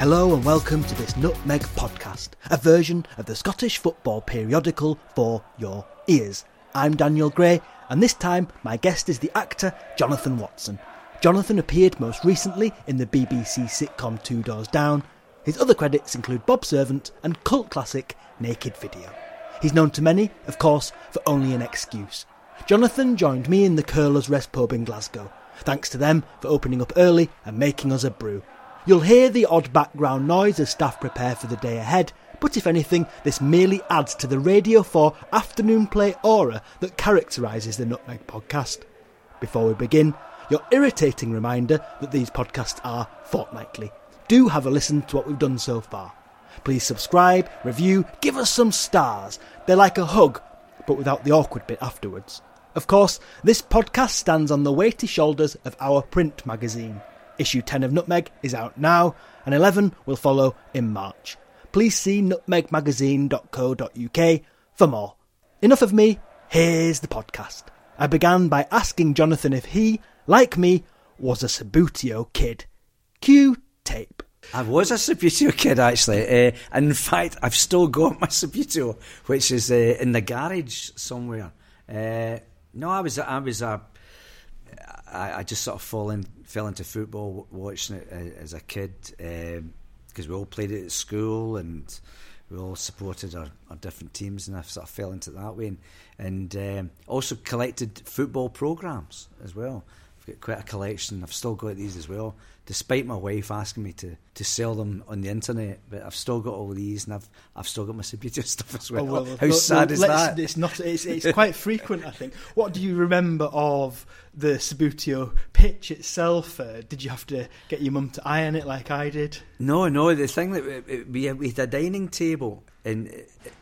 Hello and welcome to this Nutmeg podcast, a version of the Scottish football periodical for your ears. I'm Daniel Gray, and this time my guest is the actor Jonathan Watson. Jonathan appeared most recently in the BBC sitcom Two Doors Down. His other credits include Bob Servant and cult classic Naked Video. He's known to many, of course, for Only an Excuse. Jonathan joined me in the Curlers Rest pub in Glasgow. Thanks to them for opening up early and making us a brew. You'll hear the odd background noise as staff prepare for the day ahead, but if anything, this merely adds to the Radio 4 afternoon play aura that characterises the Nutmeg podcast. Before we begin, your irritating reminder that these podcasts are fortnightly. Do have a listen to what we've done so far. Please subscribe, review, give us some stars. They're like a hug, but without the awkward bit afterwards. Of course, this podcast stands on the weighty shoulders of our print magazine. Issue 10 of Nutmeg is out now, and 11 will follow in March. Please see nutmegmagazine.co.uk for more. Enough of me, here's the podcast. I began by asking Jonathan if he, like me, was a Subbuteo kid. Cue tape. I was a Subbuteo kid actually, uh, in fact, I've still got my Subbuteo, which is uh, in the garage somewhere. Uh, no, I was I was a I, I just sort of fall in, fell into football watching it uh, as a kid because um, we all played it at school and we all supported our, our, different teams and I sort of fell into that way and, and um, also collected football programs as well. I've got quite a collection. I've still got these as well despite my wife asking me to, to sell them on the internet. But I've still got all these, and I've I've still got my Subbuteo stuff as well. Oh, well How sad is that? It's not. It's, it's quite frequent, I think. What do you remember of the Subbuteo pitch itself? Uh, did you have to get your mum to iron it like I did? No, no. The thing that we, we had a dining table in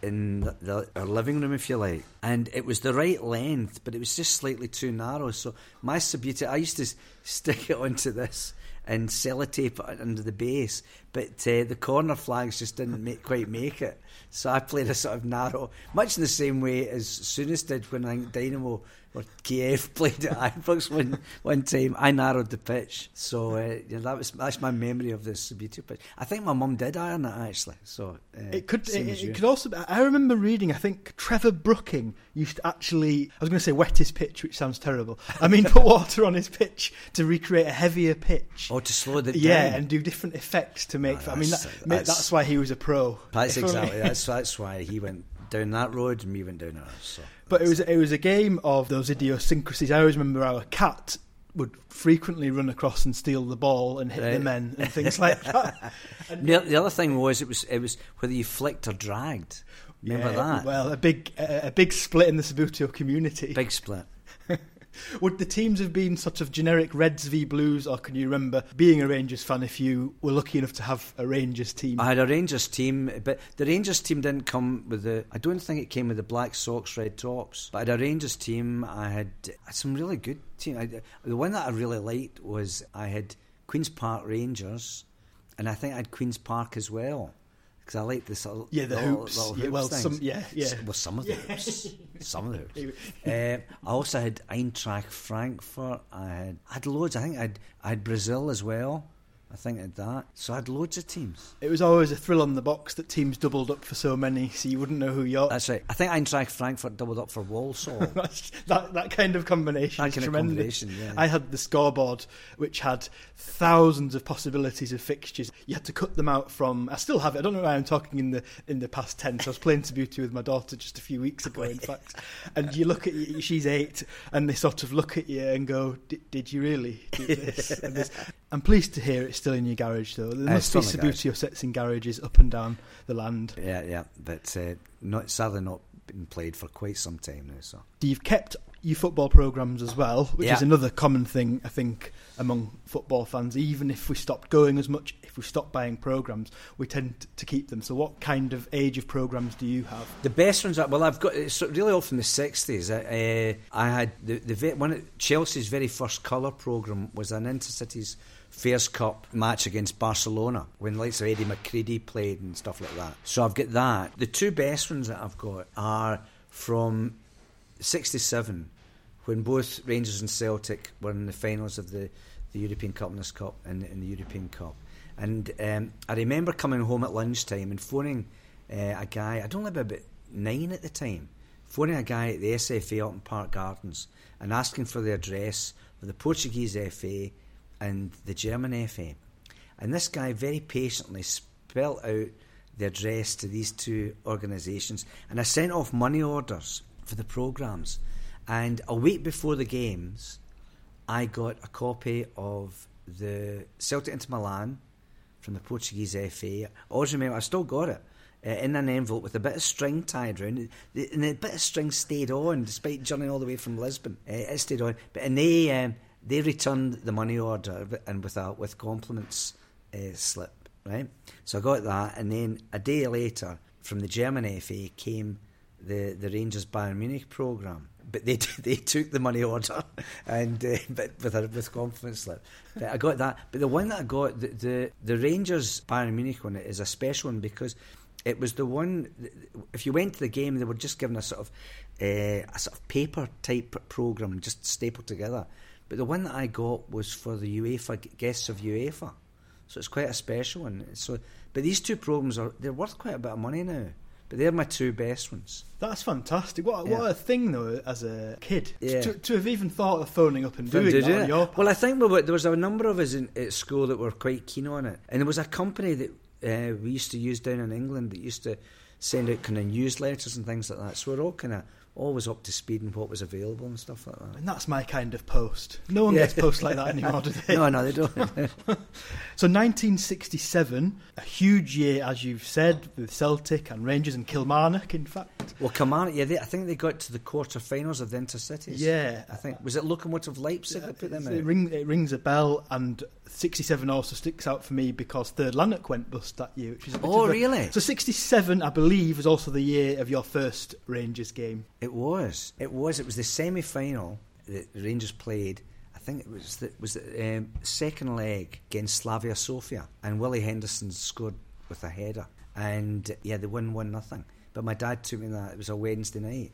in the, our living room, if you like, and it was the right length, but it was just slightly too narrow. So my Subbuteo, I used to stick it onto this and sellotape it under the base, but uh, the corner flags just didn't make, quite make it. So I played a sort of narrow, much in the same way as Souness did when I think Dynamo or Kiev played at Ibrox one one time. I narrowed the pitch, so uh, yeah, that was that's my memory of this Subbuteo pitch. I think my mum did iron it actually. So uh, it could it, it could also. I remember reading. I think Trevor Brooking used to actually. I was going to say wet his pitch, which sounds terrible. I mean, put water on his pitch to recreate a heavier pitch. Or to slow it yeah, down. and do different effects to make. Oh, I mean, that, that's, that's, why he was a pro. That's exactly. that's that's why he went down that road and me went down ours. So. But it was it was a game of those idiosyncrasies. I always remember our cat would frequently run across and steal the ball and hit right. the men and things like that. The, the, other thing was it was it was whether you flicked or dragged. Remember yeah, that? Well, a big a, a big split in the Subbuteo community. Big split. Would the teams have been sort of generic Reds v Blues, or can you remember being a Rangers fan if you were lucky enough to have a Rangers team? I had a Rangers team, but the Rangers team didn't come with the. I don't think it came with the black socks, red tops. But I had a Rangers team. I had, some really good team. I, the one that I really liked was I had Queens Park Rangers, and I think I had Queens Park as well because I like this little yeah the little, hoops, little yeah, well things. some yeah yeah well some of the hoops some of the hoops. uh, I also had Eintracht Frankfurt. I had I had loads. I think I had I had Brazil as well. I think at that. So I had loads of teams. It was always a thrill on the box that teams doubled up for so many, so you wouldn't know who you're. That's right. I think Eintracht Frankfurt doubled up for Walsall. that that kind of combination that is kind tremendous. Of combination, yeah. I had the scoreboard, which had thousands of possibilities of fixtures. You had to cut them out from. I still have it. I don't know why I'm talking in the in the past tense. I was playing Subbuteo with my daughter just a few weeks ago, in fact. And you look at you, she's eight, and they sort of look at you and go, "Did you really do this?" I'm pleased to hear it's still in your garage, though. There uh, must be Subbuteo sets in garages up and down the land. Yeah, yeah, but uh, not sadly not been played for quite some time now. So you've kept your football programs as well, which yeah. is another common thing I think among football fans. Even if we stopped going as much, if we stopped buying programs, we tend to keep them. So, what kind of age of programs do you have? The best ones, are, well, I've got it's really all from the sixties. Uh, I had the the one Chelsea's very first colour program was an intercities Fairs Cup match against Barcelona when likes of Eddie McCreadie played and stuff like that. So I've got that. The two best ones that I've got are from 67 when both Rangers and Celtic were in the finals of the, the European Cup and this Cup and in the European Cup. And um, I remember coming home at lunchtime and phoning uh, a guy, I'd only been about nine at the time, phoning a guy at the SFA up Park Gardens and asking for the address of the Portuguese FA and the German FA. And this guy very patiently spelt out the address to these two organisations, and I sent off money orders for the programmes. And a week before the games, I got a copy of the Celtic into Milan from the Portuguese FA. I always remember, I still got it. Uh, in an envelope with a bit of string tied around it, and the bit of string stayed on despite journeying all the way from Lisbon. Uh, it stayed on, but and they um, they returned the money order and with a with compliments uh, slip right? So I got that, and then a day later, from the German FA came the the Rangers Bayern Munich program. But they they took the money order, and uh, but with a with confidence slip. But I got that. But the one that I got, the the, the Rangers Bayern Munich one, is a special one because it was the one. If you went to the game, they were just given a sort of uh, a sort of paper type program, just stapled together. But the one that I got was for the UEFA guests of UEFA. So it's quite a special one. So, but these two programs are they're worth quite a bit of money now. But they're my two best ones. That's fantastic. What, yeah. what a thing though, as a kid, yeah. to, to, have even thought of phoning up and doing that on your. Well, I think there was a number of us in, at school that were quite keen on it, and there was a company that uh, we used to use down in England that used to send out kind of newsletters and things like that. So we're all kind of always up to speed in what was available and stuff like that. And that's my kind of post. No one yeah. gets posts like that anymore, do they? no, no, they don't. so 1967, a huge year, as you've said, with Celtic and Rangers and Kilmarnock, in fact. Well, Kilmarnock, yeah, they, I think they got to the quarter-finals of the Intercities. Yeah. I think, was it Lokomotiv Leipzig that put them in? It, ring, it rings a bell, and 67 also sticks out for me because Third Lanark went bust that year. Which is oh, really? So 67, I believe, was also the year of your first Rangers game. It was. It was. It was the semi final that the Rangers played. I think it was the, was the um, second leg against Slavia Sofia, and Willie Henderson scored with a header. And yeah, they won one nothing. But my dad took me that. It was a Wednesday night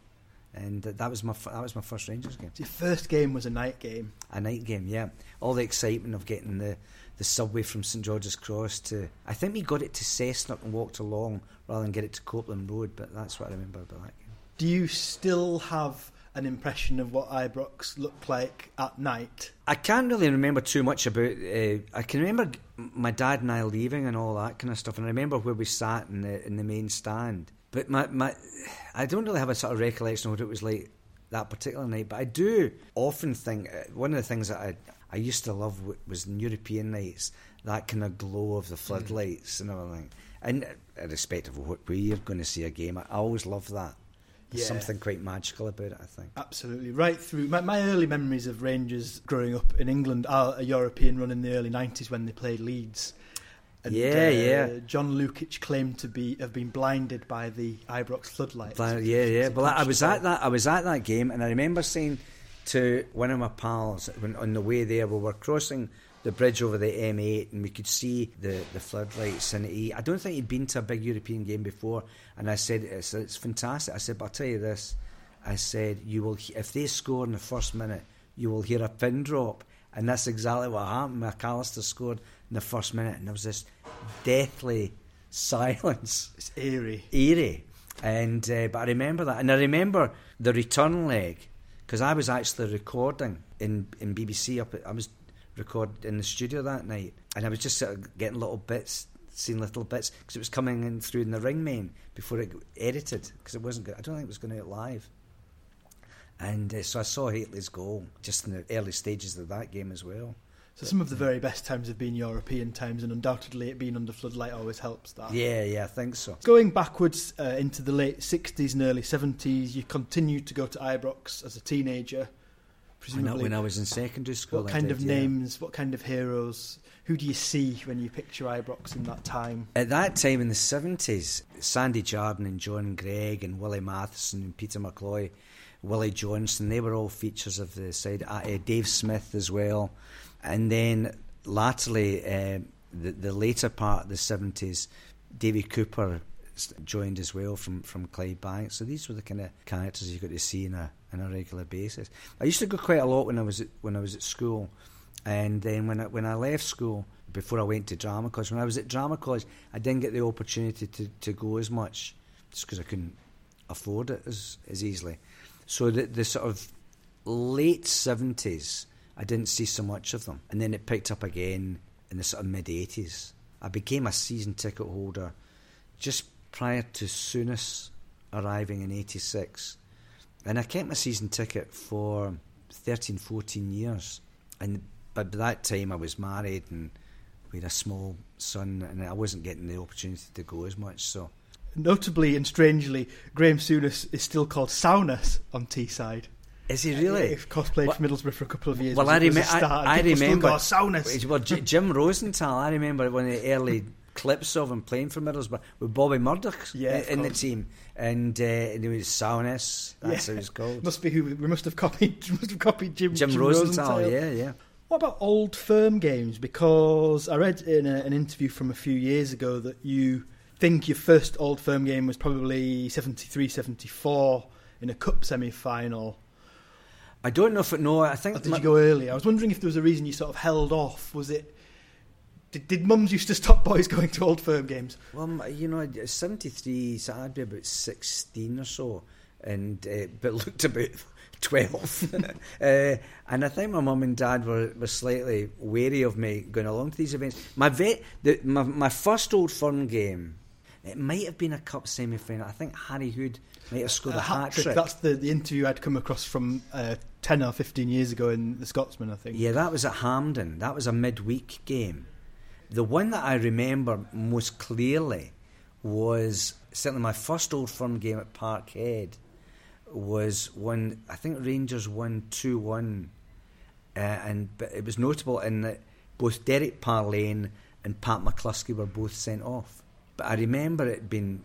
and that was my that was my first Rangers game. Your first game was a night game. A night game, yeah. All the excitement of getting the the subway from St George's Cross to I think we got it to Cessnock and walked along rather than get it to Copeland Road. But that's what I remember about that game. Do you still have an impression of what Ibrox looked like at night? I can't really remember too much about. Uh, I can remember my dad and I leaving and all that kind of stuff, and I remember where we sat in the in the main stand. But my, my I don't really have a sort of recollection of what it was like that particular night. But I do often think uh, one of the things that I I used to love was European nights, that kind of glow of the mm. floodlights mm. and everything. And irrespective of what way you're going to see a game, I always love that. There's yeah. something quite magical about it, I think. Absolutely. Right through my, my early memories of Rangers growing up in England are a European run in the early 90s when they played Leeds. And, yeah, uh, yeah. John Lukic claimed to be have been blinded by the Ibrox floodlights. yeah, yeah. Well, I was at that. I was at that game, and I remember saying to one of my pals when on the way there, we were crossing the bridge over the M8, and we could see the, the floodlights. And he, I don't think he'd been to a big European game before. And I said, "It's, it's fantastic." I said, "But I'll tell you this." I said, "You will if they score in the first minute, you will hear a pin drop." And that's exactly what happened. McAllister scored in the first minute, and there was this deathly silence. It's eerie. Eerie. And uh, but I remember that, and I remember the return leg because I was actually recording in in BBC up. At, I was recording in the studio that night, and I was just sort of getting little bits, seeing little bits because it was coming in through in the ring main before it edited because it wasn't. Good. I don't think it was going out live. And uh, so I saw Hateley's goal just in the early stages of that game as well. So some of the very best times have been European times, and undoubtedly it being under floodlight always helps that. Yeah, yeah, I think so. Going backwards uh, into the late 60s and early 70s, you continued to go to Ibrox as a teenager. Presumably, when I was in secondary school. What kind did, of yeah. names, what kind of heroes, who do you see when you picture Ibrox in that time? At that time in the 70s, Sandy Jardine and John Greig and Willie Matheson and Peter McCloy, Willie Johnston, they were all features of the side. Uh, Dave Smith as well. And then latterly, uh, the, the later part of the 70s, Davy Cooper joined as well from, from Clydebank. So these were the kind of characters you got to see in a, on a regular basis. I used to go quite a lot when I was at, when I was at school. And then when I, when I left school, before I went to drama college, when I was at drama college, I didn't get the opportunity to, to go as much just because I couldn't afford it as, as easily. So the, the sort of late 70s, I didn't see so much of them. And then it picked up again in the sort of mid 80s. I became a season ticket holder just prior to Souness arriving in 86. And I kept my season ticket for 13, 14 years. And but by that time I was married and we had a small son and I wasn't getting the opportunity to go as much. So Notably and strangely, Graeme Souness is still called Souness on Teesside. Is he really? If cosplayed for Middlesbrough for a couple of years. Well, I, rem- I. I remember. Souness. Well, J- Jim Rosenthal, I remember one of the early clips of him playing for Middlesbrough with Bobby Murdoch Yeah, of in the team, and uh, and it was Souness. That's Yeah. how he's called. Must be who we we must have copied. Must have copied Jim, Jim, Rosenthal, yeah, yeah. What about old firm games? Because I read in a, an interview from a few years ago that you think your first old firm game was probably 73 74 in a cup semi final. I don't know if it. No, I think Or did my- you go early? I was wondering if there was a reason you sort of held off. Was it. Did, did mums used to stop boys going to old firm games? Well, you know, seventy three. So I'd be about sixteen or so, and uh, but looked about twelve. uh, and I think my mum and dad were, were slightly wary of me going along to these events. My vet, the, my my first old firm game. It might have been a cup semi final. I think Harry Hood might have scored a, hat trick. That's the, the interview I'd come across from uh, 10 or 15 years ago in The Scotsman, I think. Yeah, that was at Hampden. That was a midweek game. The one that I remember most clearly was certainly my first Old Firm game at Parkhead was when I think Rangers won two one, uh, and but it was notable in that both Derek Parlane and Pat McCluskey were both sent off. But I remember it being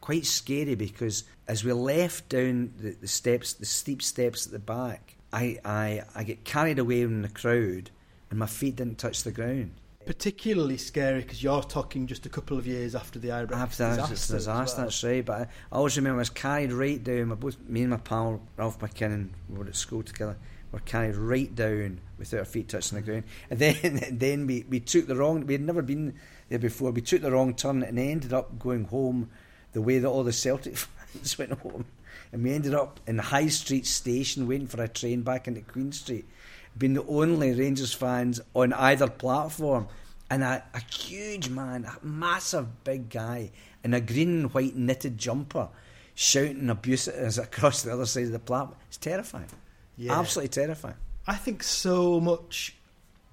quite scary because as we left down the, the steps, the steep steps at the back, I, I, I get carried away in the crowd and my feet didn't touch the ground. Particularly scary because you're talking just a couple of years after the Ibrox After that disaster. disaster, well. that's right. But I, I always remember I was carried right down. My, both me and my pal Ralph McKinnon we were at school together. We were carried right down without our feet touching the ground, and then then we, we took the wrong. We had never been there before. We took the wrong turn and ended up going home the way that all the Celtic fans went home, and we ended up in the High Street station waiting for a train back into Queen Street, being the only Rangers fans on either platform, and a, a huge man, a massive big guy in a green and white knitted jumper, shouting abuse at us across the other side of the platform. It's terrifying. Yeah. Absolutely terrifying. I think so much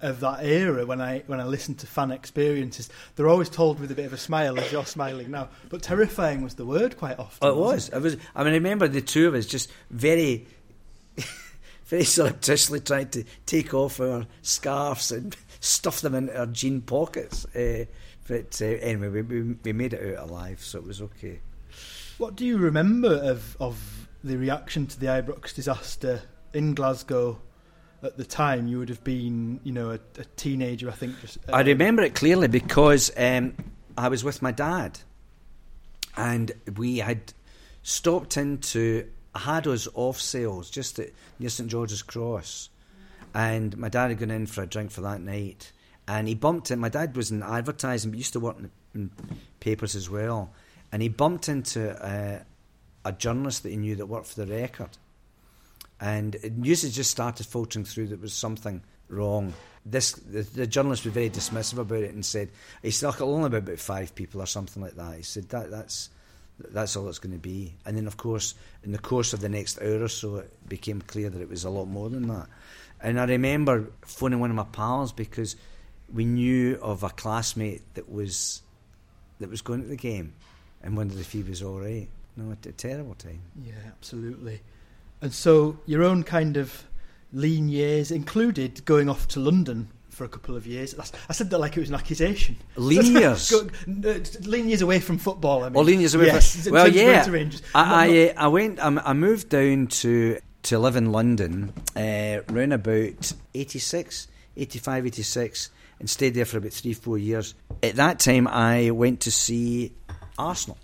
of that era when I when I listen to fan experiences, they're always told with a bit of a smile as you're smiling now. But terrifying was the word quite often. Oh, it was. It was. I mean, I remember the two of us just very, very surreptitiously trying to take off our scarves and stuff them into our jean pockets. Uh, but uh, anyway, we, we, we made it out alive, so it was okay. What do you remember of of the reaction to the Ibrox disaster in Glasgow at the time? You would have been, you know, a, a teenager, I think. Just, uh, I remember it clearly because um, I was with my dad, and we had stopped into Haddo's off sales just at near St George's Cross, and my dad had gone in for a drink for that night, and he bumped in. My dad was in advertising, but used to work in, in papers as well, and he bumped into uh, a journalist that he knew that worked for the Record, and news had just started filtering through that was something wrong. This the, the journalist was very dismissive about it and said he said "Look, it'll only be about five people or something like that. He said that that's that's all it's going to be. And then of course in the course of the next hour or so it became clear that it was a lot more than that. And I remember phoning one of my pals because we knew of a classmate that was that was going to the game and wondered if he was all right. No, a terrible time. Yeah, absolutely. And so your own kind of lean years included going off to London for a couple of years. I said that like it was an accusation. Lean years? Lean years away from football. I mean. Well, lean years away Yes, from well, yeah. Rangers. I, I, uh, I went. Um, I moved down to to live in London uh, round about 86, 85, 86, and stayed there for about three, four years. At that time, I went to see Arsenal,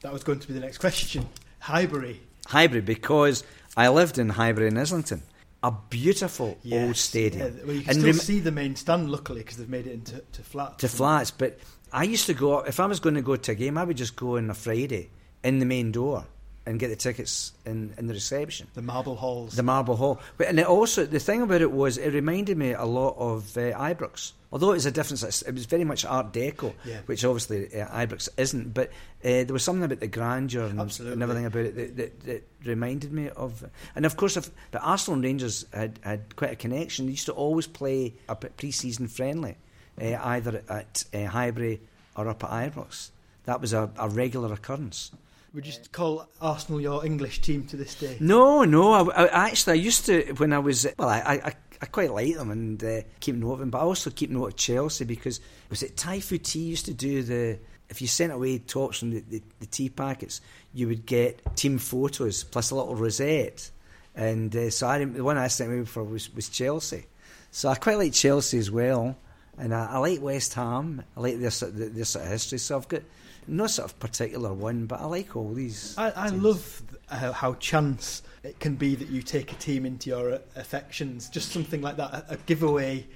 that was going to be the next question. Highbury. Highbury, because I lived in Highbury in Islington. a beautiful old stadium. yeah, well, you can And still rem- see the main stand, luckily, because they've made it into to flats. to flats. But I used to go if I was going to go to a game, I would just go on a Friday in the main door and get the tickets in, in the reception. The marble halls. The Marble Hall. But and it also the thing about it was it reminded me a lot of uh, Ibrox. Although it was a difference, it was very much Art Deco, Yeah. which obviously uh, Ibrox isn't. But uh, there was something about the grandeur and, and everything about it that, that, that reminded me of. And of course, if the Arsenal and Rangers had, had quite a connection. They used to always play a pre-season friendly, uh, either at uh, Highbury or up at Ibrox. That was a, a regular occurrence. Would you call Arsenal your English team to this day? No, no. I, I, actually, I used to when I was well. I, I, I quite like them and uh, keep note of them, but I also keep note of Chelsea because was it Typhoo Tea used to do the. If you sent away tops from the, the, the tea packets, you would get team photos plus a little rosette. And uh, so I, the one I sent away for was, was Chelsea. So I quite like Chelsea as well. And I, I like West Ham. I like their, their sort of history. So I've got no sort of particular one, but I like all these. I, I love uh, how chance it can be that you take a team into your uh, affections. Just something like that, a, a giveaway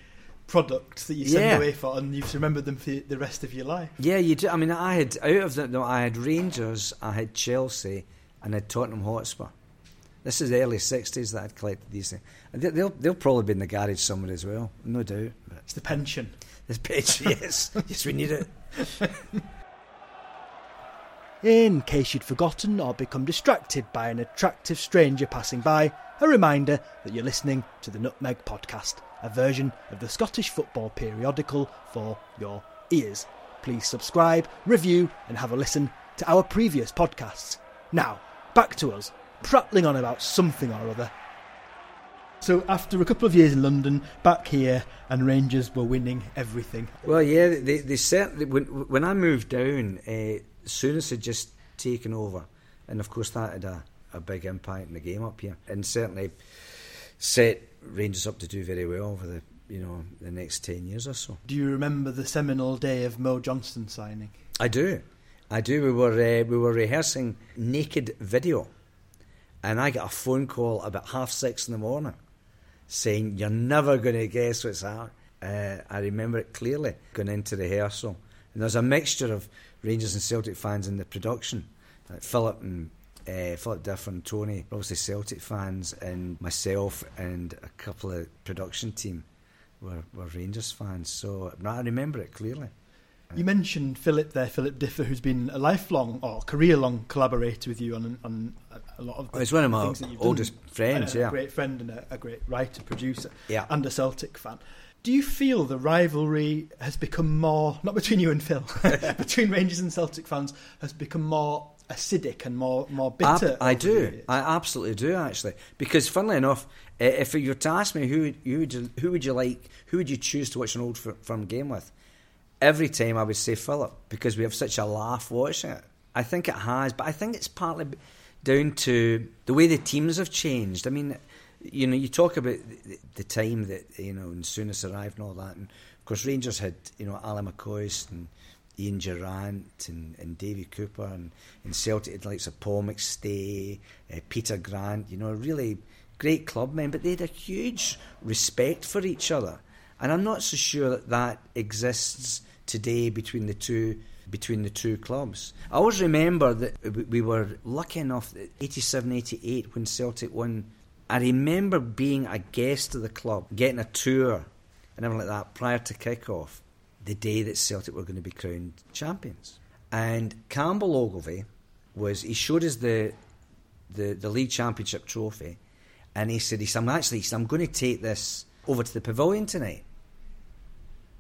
product that you send Yeah. away for, and you've remembered them for the rest of your life. Yeah, you do. I mean, I had out of the no, I had Rangers, I had Chelsea, and I had Tottenham Hotspur. This is the early '60s that I'd collected these things. And they- they'll they'll probably be in the garage somewhere as well, no doubt. But It's the pension. this page, yes, yes, we need it. In case you'd forgotten or become distracted by an attractive stranger passing by, a reminder that you're listening to the Nutmeg Podcast, a version of the Scottish football periodical for your ears. Please subscribe, review, and have a listen to our previous podcasts. Now, back to us, prattling on about something or other. So, after a couple of years in London, back here, and Rangers were winning everything. Well, yeah, they they certainly when when I moved down, uh, Souness had just taken over, and of course that had a, a big impact in the game up here, and certainly set Rangers up to do very well over the you know the next ten years or so. Do you remember the seminal day of Mo Johnston signing? I do, I do. We were uh, we were rehearsing naked video, and I got a phone call about half six in the morning, saying you're never going to guess what's happening. Uh, I remember it clearly going into rehearsal, and there's a mixture of Rangers and Celtic fans in the production. Like Philip and uh, Philip Differ and Tony, obviously Celtic fans, and myself and a couple of production team were, were Rangers fans. So I remember it clearly. Uh, you mentioned Philip there, Philip Differ, who's been a lifelong or career-long collaborator with you on on a lot of. Oh, the Oh, he's one of my things that you've oldest done. friends, And a yeah. great friend and a, a great writer, producer, Yeah. and a Celtic fan. Do you feel the rivalry has become more not between you and Phil, between Rangers and Celtic fans has become more acidic and more more bitter? Ab- I do. I absolutely do actually. Because funnily enough, if you were to ask me who who would you, who would you like, who would you choose to watch an old Fir- firm game with? Every time I would say Philip because we have such a laugh watching it. I think it has, but I think it's partly down to the way the teams have changed. I mean, you know, you talk about the, the time that you know, and Souness arrived and all that, and of course Rangers had you know Alan McCoist and Ian Durrant and, and Davy Cooper and, and Celtic had likes of Paul McStay, uh, Peter Grant, you know, a really great club men, but they had a huge respect for each other. And I'm not so sure that that exists today between the two between the two clubs. I always remember that we- we were lucky enough that 87 88 when Celtic won. I remember being a guest of the club, getting a tour and everything like that prior to kick off the day that Celtic were going to be crowned champions. And Campbell Ogilvie was he showed us the the, the league championship trophy and he said he said, I'm actually I'm going to take this over to the pavilion tonight.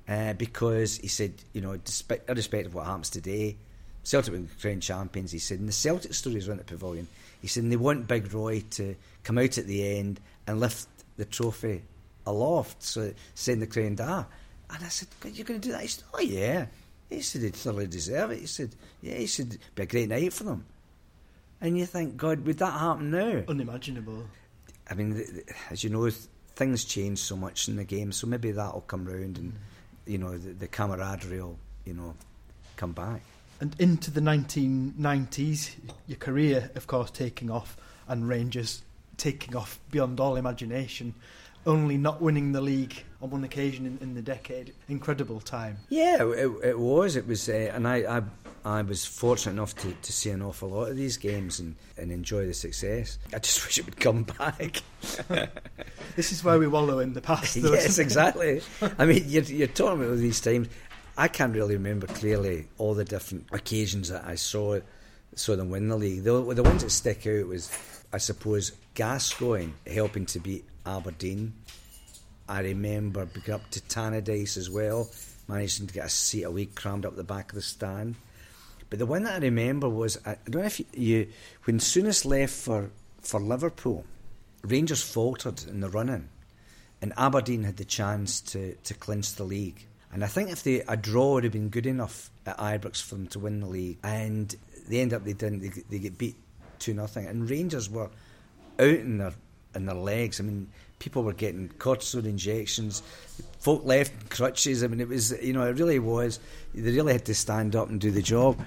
Uh, because he said, you know, despite, irrespective of what happens today, Celtic be crowned champions. He said, and the Celtic stories around the pavilion. He said, and they want Big Roy to come out at the end and lift the trophy aloft, so saying the crowned ah. And I said, "God, you're going to do that? He said, oh yeah. He said, they thoroughly deserve it. He said, yeah, he said, be a great night for them. And you think, God, would that happen now? unimaginable. I mean, th- th- as you know, th- things change so much in the game, so maybe that'll come round and, you know, the, the camaraderie will, you know, come back. And into the 1990s, your career, of course, taking off, and Rangers taking off beyond all imagination. Only not winning the league on one occasion in, in the decade. Incredible time. Yeah, it, it was. It was, uh, and I, I I was fortunate enough to, to see an awful lot of these games and, and enjoy the success. I just wish it would come back. this is where we wallow in the past. Though, yes, exactly. I mean, you're, you're talking about these times. I can't really remember clearly all the different occasions that I saw saw them win the league. The, the ones that stick out was, I suppose, Gascoigne helping to beat Aberdeen. I remember being up to Tannadice as well, managing to get a seat a week crammed up the back of the stand. But the one that I remember was I don't know if you, you when Souness left for, for Liverpool, Rangers faltered in the running, and Aberdeen had the chance to, to clinch the league. And I think if they, a draw would have been good enough at Ibrox for them to win the league, and they end up they didn't. They, they get beat two nothing, and Rangers were out in their in their legs. I mean, people were getting cortisone injections. Folk left crutches. I mean, it was you know it really was. They really had to stand up and do the job.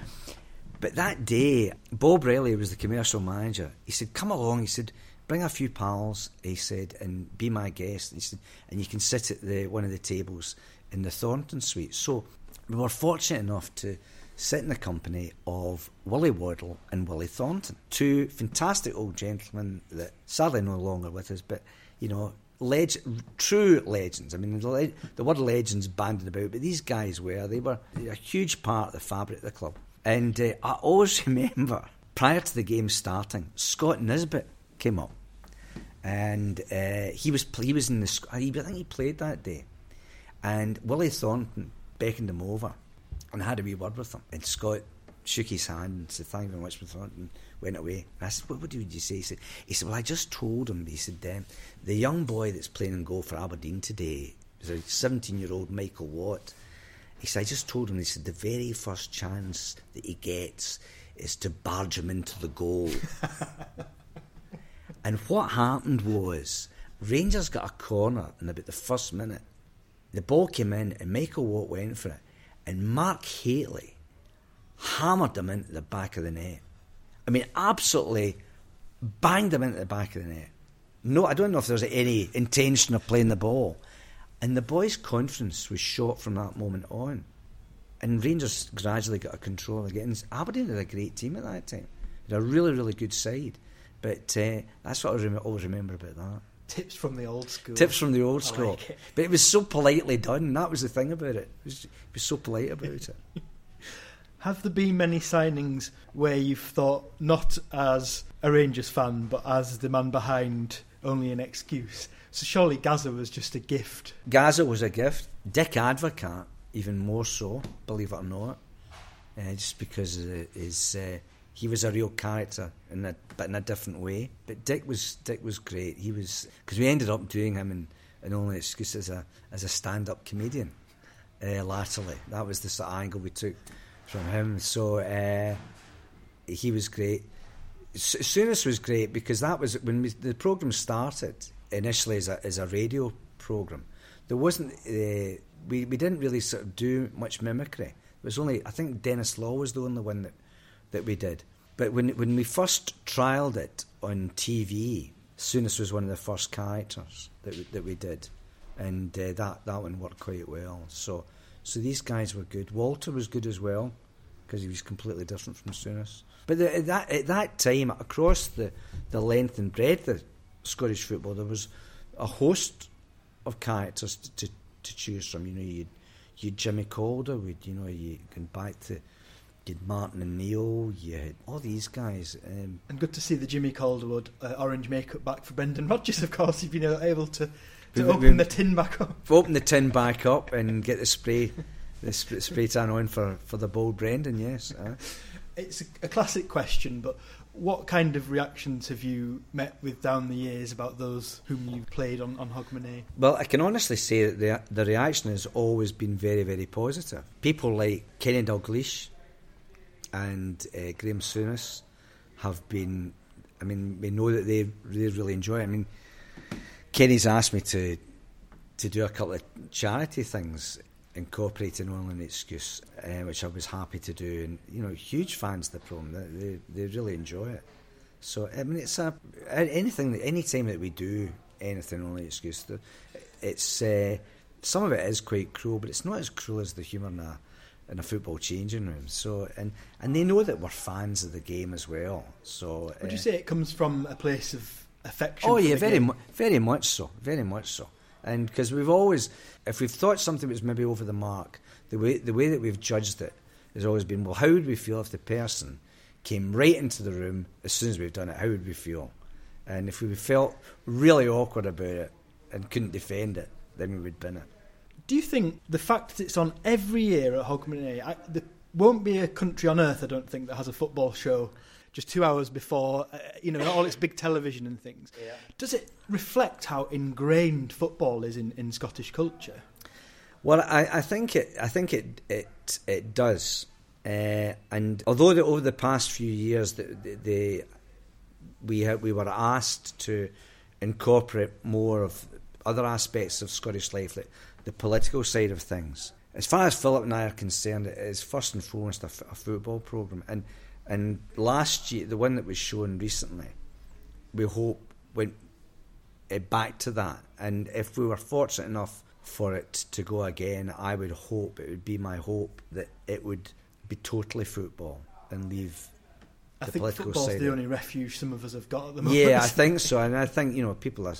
But that day, Bob Riley was the commercial manager. He said, "Come along." He said, "Bring a few pals." He said, "and be my guest." He said, "and you can sit at the one of the tables in the Thornton suite." So we were fortunate enough to sit in the company of Willie Waddell and Willie Thornton, two fantastic old gentlemen that sadly no longer with us, but you know, leg- true legends. I mean, the, le- the word legends banded about, but these guys were they were a huge part of the fabric of the club. And uh, I always remember prior to the game starting, Scott Nisbet came up, and uh, he was he was in the I think he played that day, and Willie Thornton beckoned him over and I had a wee word with him. And Scott shook his hand and said, Thank you very much, Mr. and went away. And I said, What, what did you say? He said, he said, Well, I just told him. He said, The young boy that's playing in goal for Aberdeen today is a 17 year old Michael Watt. He said, I just told him, he said, the very first chance that he gets is to barge him into the goal. and what happened was, Rangers got a corner in about the first minute. The ball came in and Michael Watt went for it and Mark Hateley hammered him into the back of the net. I mean, absolutely banged him into the back of the net. No, I don't know if there was any intention of playing the ball. And the boys' confidence was shot from that moment on. And Rangers gradually got a control again. Aberdeen had a great team at that time. They had a really, really good side. But uh, that's what I always remember about that. Tips from the old school. Tips from the old school. Like it. But it was so politely done. That was the thing about it. It was, it was so polite about it. Have there been many signings where you've thought, not as a Rangers fan, but as the man behind only an excuse? So surely Gaza was just a gift. Gaza was a gift. Dick Advocaat, even more so, believe it or not. Uh, just because of his. Uh, he was a real character in a but in a different way. But Dick was Dick was great. He was because we ended up doing him in, in only excuse as a as a stand up comedian. Uh, latterly, that was the sort of angle we took from him. So uh, he was great. Souness was great because that was when we, the program started initially as a as a radio program. There wasn't uh, we we didn't really sort of do much mimicry. It was only I think Denis Law was the only one that that we did. But when when we first trialled it on TV, Souness was one of the first characters that we, that we did, and uh, that that one worked quite well. So so these guys were good. Walter was good as well because he was completely different from Souness. But the, at that at that time, across the the length and breadth of Scottish football, there was a host of characters to to, to choose from. You know, you you Jimmy Calder, would you know, you can back to you had Martin O'Neill, you had all these guys. Um, and good to see the Jimmy Calderwood uh, orange makeup back for Brendan Rodgers, of course, you've been able to, to we, open we, the tin back up. Open the tin back up and get the spray the spray, spray tan on for, for the bold Brendan, yes. Uh. It's a, a classic question, but what kind of reactions have you met with down the years about those whom you played on, on Hogmanay? Well, I can honestly say that the, the reaction has always been very, very positive. People like Kenny Dalglish, and uh, Graeme Souness have been. I mean, we know that they they really enjoy it. I mean, Kenny's asked me to to do a couple of charity things incorporating only an excuse, uh, which I was happy to do. And you know, huge fans of the program. They, they, really enjoy it. So I mean, it's a anything, any time that we do anything only excuse, it's uh, some of it is quite cruel, but it's not as cruel as the humour a in a football changing room. So and and they know that we're fans of the game as well. So would uh, you say it comes from a place of affection? Oh yeah, very mu- very much so, very much so. And because we've always, if we've thought something was maybe over the mark, the way the way that we've judged it has always been, well, how would we feel if the person came right into the room as soon as we've done it? How would we feel? And if we felt really awkward about it and couldn't defend it, then we would bin it. Do you think the fact that it's on every year at Hogmanay, there won't be a country on earth, I don't think, that has a football show just two hours before, uh, you know, all its big television and things. Yeah. Does it reflect how ingrained football is in, in Scottish culture? Well, I, I think it. I think it. It it does. Uh, and although the, over the past few years, the, the, the we ha- we were asked to incorporate more of other aspects of Scottish life, like the political side of things. As far as Philip and I are concerned, it is first and foremost a, f- a football program, and and last year, the one that was shown recently, we hope went uh, back to that. And if we were fortunate enough for it to go again, I would hope it would be my hope that it would be totally football and leave I think football's the only refuge some of us have got at the moment. Yeah, I think so, and I think you know people are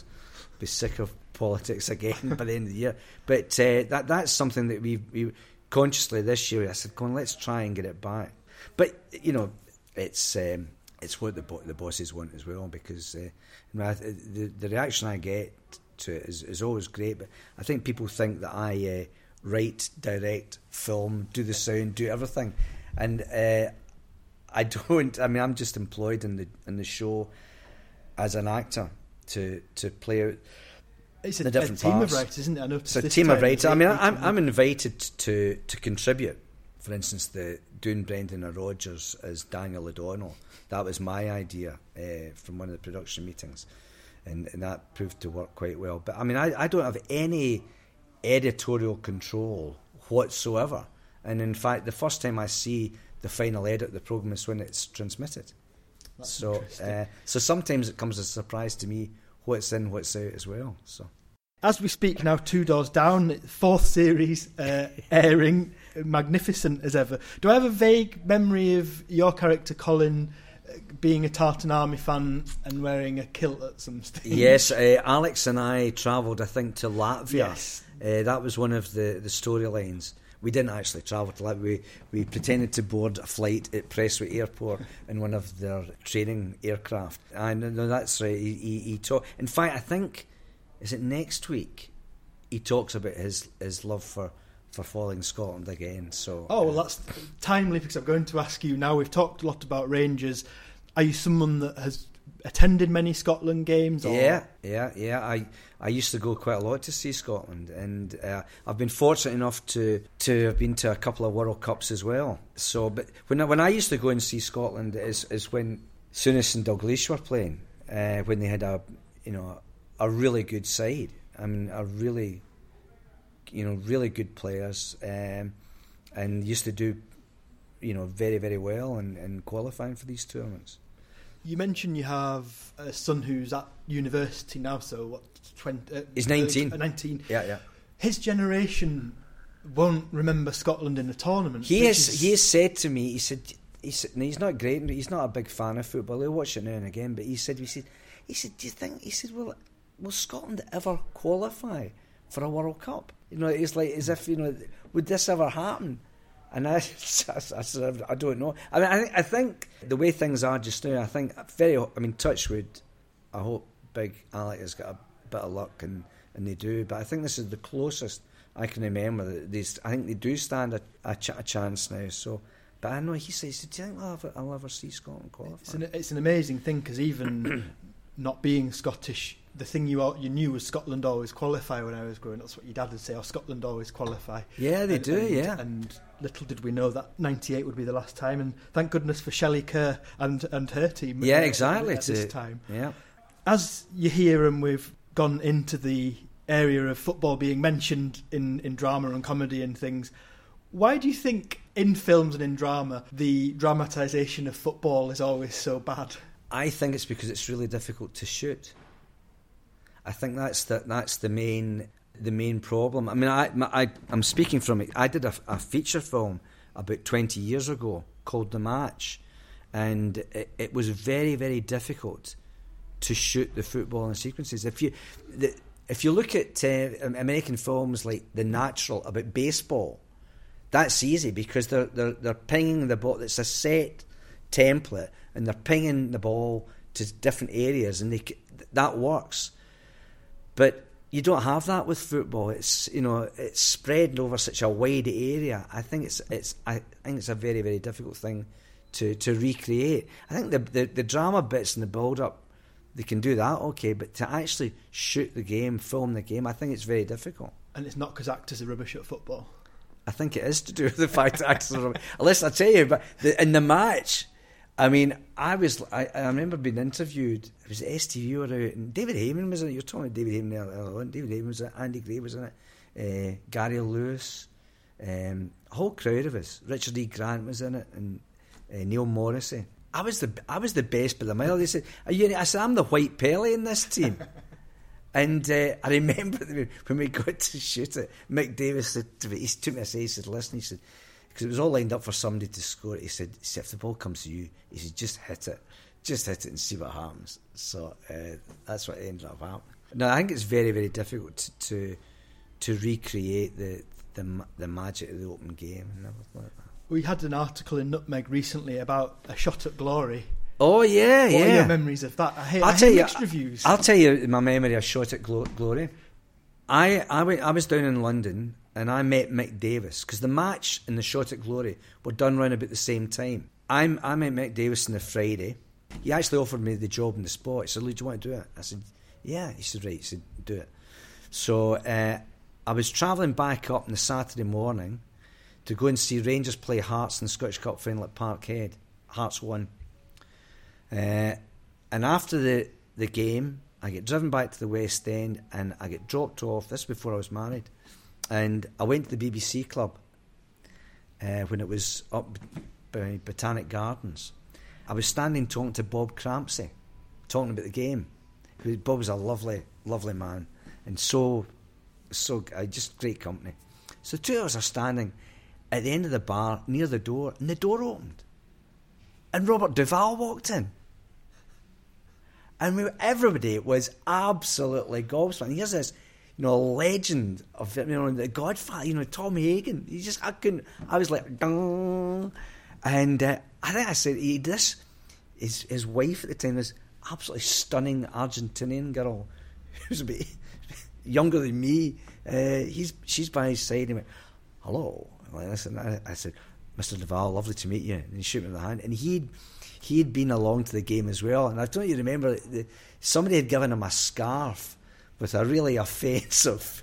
be sick of politics again by the end of the year. But uh, that that's something that we we consciously this year I said, "Come on, let's try and get it back." But you know, it's um, it's what the bo- the bosses want as well because uh, the the reaction I get to it is, is always great. But I think people think that I uh, write, direct, film, do the sound, do everything, and uh, I don't. I mean, I'm just employed in the in the show as an actor to to play out. It's a, different a team parts. of writers, isn't it? I know it's a team of writers. I mean, I'm I'm invited to to contribute. For instance, the doing Brendan or Rodgers as Daniel O'Donnell. That was my idea uh, from one of the production meetings, and, and that proved to work quite well. But I mean, I, I don't have any editorial control whatsoever. And in fact, the first time I see the final edit of the program is when it's transmitted. That's so, uh, so sometimes it comes as a surprise to me what's in, what's out as well. So, as we speak now, two doors down, fourth series uh, airing, magnificent as ever. Do I have a vague memory of your character Colin? Uh, being a Tartan Army fan and wearing a kilt at some stage. Yes, uh, Alex and I travelled, I think, to Latvia. Yes. Uh, that was one of the, the storylines. We didn't actually travel to Latvia. We, we pretended to board a flight at Prestwick Airport in one of their training aircraft. And no, that's right. He, he, he talk, In fact, I think is it next week. He talks about his his love for for falling Scotland again. So oh well, that's timely because I'm going to ask you now. We've talked a lot about Rangers. Are you someone that has attended many Scotland games? Or? Yeah, yeah, yeah. I I used to go quite a lot to see Scotland, and uh, I've been fortunate enough to to have been to a couple of World Cups as well. So, but when I, when I used to go and see Scotland is is when Souness and Dalglish were playing, uh, when they had a you know a really good side. I mean, a really you know really good players, um, and used to do you know very very well in, in qualifying for these tournaments. You mentioned you have a son who's at university now, so what, 20, uh, he's 19. Uh, 19. Yeah, yeah. His generation won't remember Scotland in a tournament. He has, is... he has said to me, he said, he said, he's not great, he's not a big fan of football, he'll watch it now and again, but he said, he said, he said, do you think, he said, well, will Scotland ever qualify for a World Cup? You know, it's like as if, you know, would this ever happen? And I, I, I, I don't know. I mean, I, I think the way things are just now, I think very. I mean, Touchwood. I hope Big Alec has got a bit of luck, and, and they do. But I think this is the closest I can remember that these. I think they do stand a, a, ch- a chance now. So, but I know he says, "Do you think I'll ever, I'll ever see Scotland qualify?" It's an, it's an amazing thing because even not being Scottish the thing you you knew was Scotland always qualify when I was growing. Up. That's what your dad would say. Oh, Scotland always qualify. Yeah, they and, do. And, yeah. And little did we know that '98 would be the last time. And thank goodness for Shelley Kerr and and her team. Yeah, exactly. At, this time. Yeah. As you hear, and we've gone into the area of football being mentioned in in drama and comedy and things. Why do you think in films and in drama the dramatisation of football is always so bad? I think it's because it's really difficult to shoot. I think that's the, that's the main the main problem. I mean, I, I I'm speaking from it. I did a, a feature film about 20 years ago called The Match, and it, it was very very difficult to shoot the football in sequences. If you the, if you look at uh, American films like The Natural about baseball, that's easy because they're they're, they're pinging the ball. It's a set template, and they're pinging the ball to different areas, and they, that works. But you don't have that with football. It's you know it's spread over such a wide area. I think it's it's I think it's a very very difficult thing to to recreate. I think the the, the drama bits and the build up they can do that okay, but to actually shoot the game, film the game, I think it's very difficult. And it's not because actors are rubbish at football. I think it is to do with the fact that actors are rubbish. Unless I tell you, but the, in the match, I mean, I was I, I remember being interviewed. It was STV or out, and David Hayman was in it. You're talking about David Hayman earlier on. David Hayman was in it. Andy Gray was in it. Uh, Gary Lewis, um, a whole crowd of us. Richard E. Grant was in it, and uh, Neil Morrissey. I was the I was the best by the mile. They said, "Are you?" I said, "I'm the white Pele in this team." and uh, I remember when we got to shoot it, Mick Davis said to me, he took me aside, he said, "Listen," he said, because it was all lined up for somebody to score. He said, "He if the ball comes to you, he said just hit it, just hit it and see what happens." So uh, that's what ended up happening. No, I think it's very very difficult to to, to recreate the, the the magic of the open game and everything like that we had an article in Nutmeg recently about a shot at glory. Oh yeah, what yeah. Your memories of that? I hear, I'll I tell you, mixed reviews. I'll tell you my memory of shot at glory. I I, went, I was down in London and I met Mick Davis because the match and the shot at glory were done around about the same time. I'm, I met Mick Davis on the Friday. He actually offered me the job in the spot. He said, "Lee, do you want to do it?" I said, "Yeah." He said, "Right." He said, "Do it." So uh, I was travelling back up on the Saturday morning to go and see Rangers play Hearts in the Scottish Cup final at Parkhead. Hearts won. Uh, and after the, the game, I get driven back to the West End and I get dropped off. This before I was married. And I went to the BBC Club uh, when it was up by Botanic Gardens. I was standing talking to Bob Crampsey, talking about the game. Bob was a lovely, lovely man, and so, so uh, just great company. So two of us are standing, at the end of the bar near the door, and the door opened. And Robert Duvall walked in. And we, everybody was absolutely gobsmacked. Here's this, you know, a legend of you know the Godfather, you know, Tom Hagen. He just I couldn't. I was like, Dung. and uh, I think I said he this. His his wife at the time was absolutely stunning Argentinian girl, who's a bit younger than me. Uh, he's she's by his side. And he went, "Hello, like, I, I said, Mr. Duvall, lovely to meet you. And he shook me the hand. And he'd, he'd been along to the game as well. And I don't you remember, the, somebody had given him a scarf with a really offensive,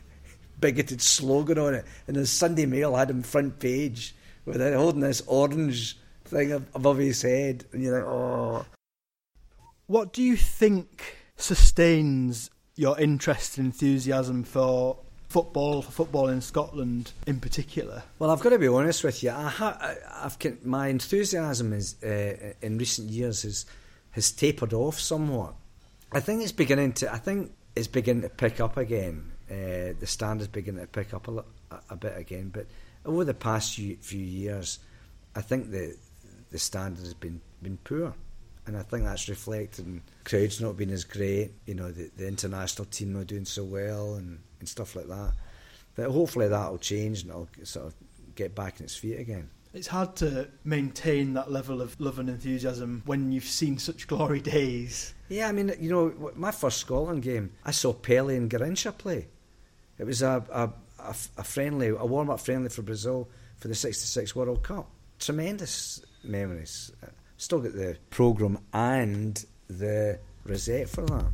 bigoted slogan on it. And the Sunday Mail had him front page with it, holding this orange thing above his head. And you're like, oh. What do you think sustains your interest and enthusiasm for football, for football in Scotland in particular? Well, I've got to be honest with you. I have my enthusiasm is uh, in recent years has has tapered off somewhat. I think it's beginning to. I think it's beginning to pick up again. Uh, the standards beginning to pick up a, a, bit again, but over the past few, years, I think the the standard has been been poor and I think that's reflected in crowds not being as great. You know, the, the international team not doing so well and, and stuff like that. But hopefully that'll change and it'll sort of get back on its feet again. It's hard to maintain that level of love and enthusiasm when you've seen such glory days. Yeah, I mean, you know, my first Scotland game, I saw Pele and Garrincha play. It was a, a, a, a friendly, a warm up friendly for Brazil for the 66 World Cup. Tremendous memories still got the programme and the rosette for that.